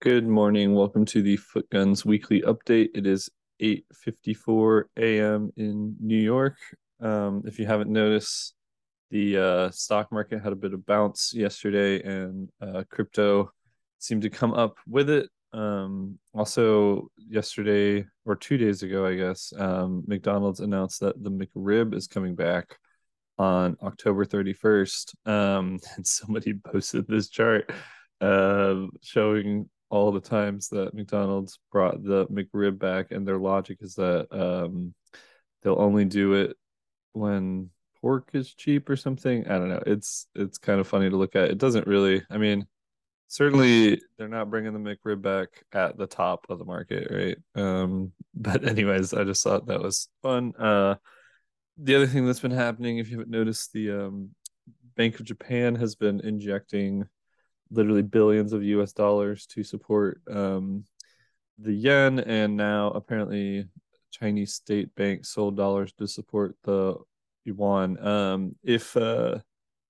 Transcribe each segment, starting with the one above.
Good morning. Welcome to the Footguns weekly update. It is 8:54 a.m. in New York. Um, if you haven't noticed, the uh, stock market had a bit of bounce yesterday, and uh, crypto seemed to come up with it. Um, also, yesterday or two days ago, I guess, um, McDonald's announced that the McRib is coming back on October 31st. Um, and somebody posted this chart uh, showing all the times that McDonald's brought the McRib back, and their logic is that um, they'll only do it when pork is cheap or something. I don't know. It's it's kind of funny to look at. It doesn't really. I mean, certainly they're not bringing the McRib back at the top of the market, right? Um, but anyways, I just thought that was fun. Uh, the other thing that's been happening, if you haven't noticed, the um, Bank of Japan has been injecting literally billions of US dollars to support um, the yen, and now apparently Chinese state bank sold dollars to support the yuan. Um, if uh,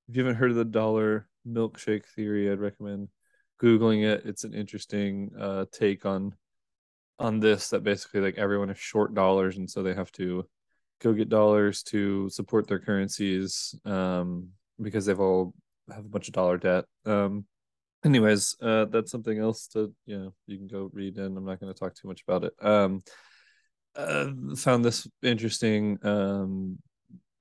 if you haven't heard of the dollar milkshake theory, I'd recommend googling it. It's an interesting uh, take on on this. That basically like everyone is short dollars, and so they have to go get dollars to support their currencies um, because they've all have a bunch of dollar debt. Um, anyways, uh, that's something else to you know you can go read, and I'm not going to talk too much about it. Um, uh, found this interesting. Um,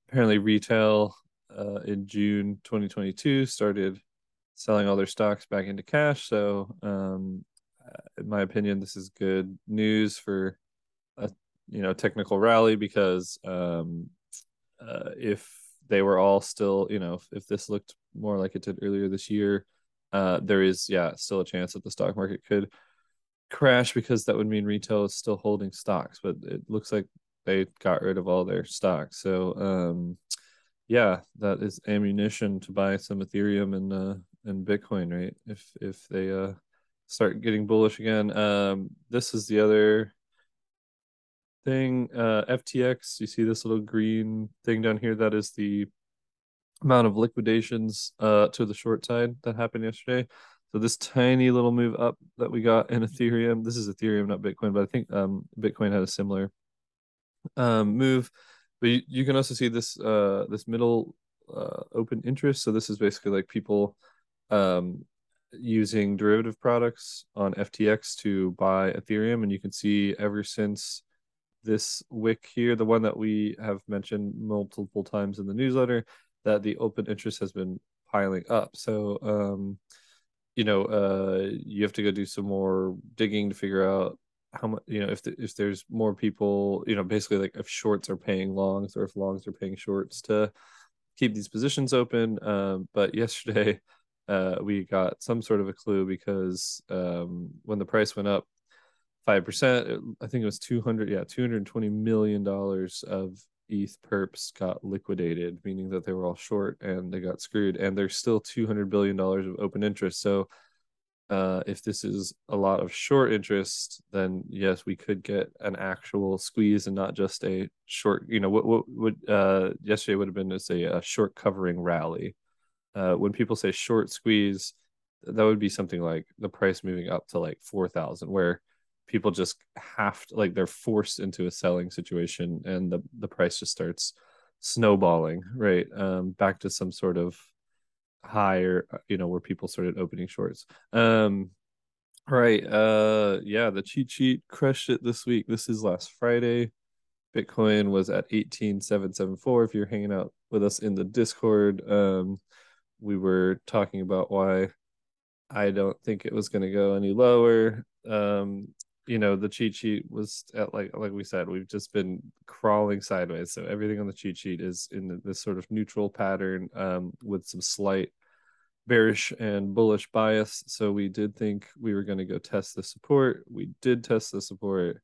apparently, retail uh, in June 2022 started selling all their stocks back into cash. So, um, in my opinion, this is good news for a you know technical rally because um, uh, if they were all still you know if, if this looked more like it did earlier this year uh, there is yeah still a chance that the stock market could crash because that would mean retail is still holding stocks, but it looks like they got rid of all their stocks. So um, yeah, that is ammunition to buy some Ethereum and uh, and Bitcoin, right? If if they uh, start getting bullish again. Um, this is the other thing. Uh, FTX. You see this little green thing down here? That is the amount of liquidations uh to the short side that happened yesterday. So this tiny little move up that we got in Ethereum, this is Ethereum, not Bitcoin, but I think um Bitcoin had a similar um move. But you, you can also see this uh this middle uh open interest. So this is basically like people um using derivative products on FTX to buy Ethereum, and you can see ever since this wick here, the one that we have mentioned multiple times in the newsletter, that the open interest has been piling up. So, um, you know, uh, you have to go do some more digging to figure out how much, you know, if the, if there's more people, you know, basically like if shorts are paying longs or if longs are paying shorts to keep these positions open. Um, but yesterday, uh, we got some sort of a clue because um, when the price went up five percent, I think it was two hundred, yeah, two hundred twenty million dollars of ETH perps got liquidated, meaning that they were all short and they got screwed. And there's still $200 billion of open interest. So uh, if this is a lot of short interest, then yes, we could get an actual squeeze and not just a short, you know, what, what would, uh, yesterday would have been as a, a short covering rally. Uh, when people say short squeeze, that would be something like the price moving up to like 4,000, where people just have to like they're forced into a selling situation and the the price just starts snowballing right? Um back to some sort of higher you know where people started opening shorts. Um right uh yeah the cheat sheet crushed it this week. This is last friday. Bitcoin was at 18774 if you're hanging out with us in the discord. Um we were talking about why i don't think it was going to go any lower. Um you know the cheat sheet was at like like we said we've just been crawling sideways so everything on the cheat sheet is in this sort of neutral pattern um, with some slight bearish and bullish bias. So we did think we were going to go test the support. We did test the support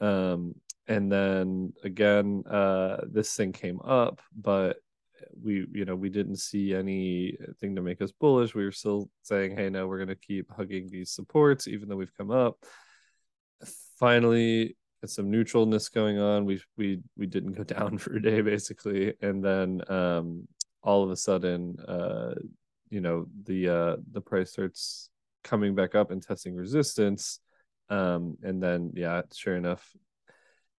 um, and then again uh, this thing came up but we you know we didn't see anything to make us bullish. We were still saying hey no we're going to keep hugging these supports even though we've come up finally some neutralness going on. We we we didn't go down for a day basically, and then um, all of a sudden, uh, you know, the uh, the price starts coming back up and testing resistance. Um, and then yeah, sure enough,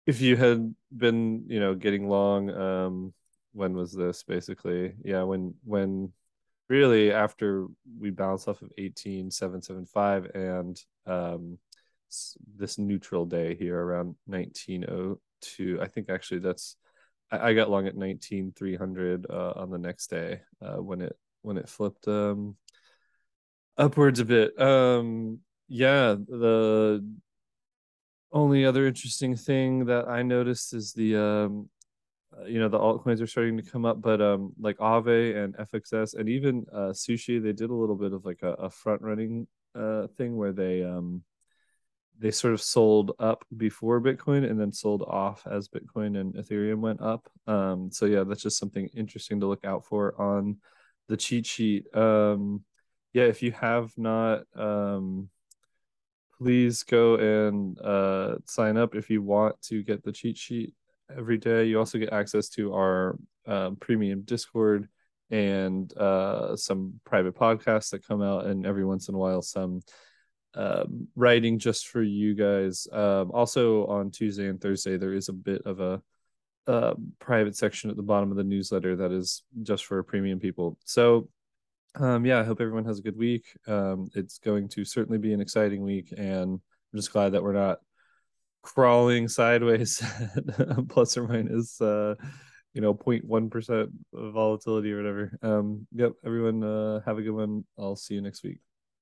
if you had been, you know, getting long, um, when was this basically? Yeah, when when really after we bounced off of 18775 and um this neutral day here around 1902 i think actually that's i, I got long at 19300 uh, on the next day uh, when it when it flipped um upwards a bit. Um yeah the only other interesting thing that i noticed is the um uh, you know the altcoins are starting to come up but um like Aave and FXS and even uh sushi they did a little bit of like a, a front running uh thing where they um they sort of sold up before Bitcoin and then sold off as Bitcoin and Ethereum went up. Um, so yeah, that's just something interesting to look out for on the cheat sheet. Um, yeah, if you have not, um, please go and uh, sign up if you want to get the cheat sheet every day. You also get access to our um, premium Discord and uh, some private podcasts that come out, and every once in a while, some um, writing just for you guys. Um, also, on Tuesday and Thursday, there is a bit of a uh, private section at the bottom of the newsletter that is just for premium people. So, um, yeah, I hope everyone has a good week. Um, it's going to certainly be an exciting week, and I'm just glad that we're not crawling sideways plus or minus uh you know 0.1% volatility or whatever yep everyone uh have a good one i'll see you next week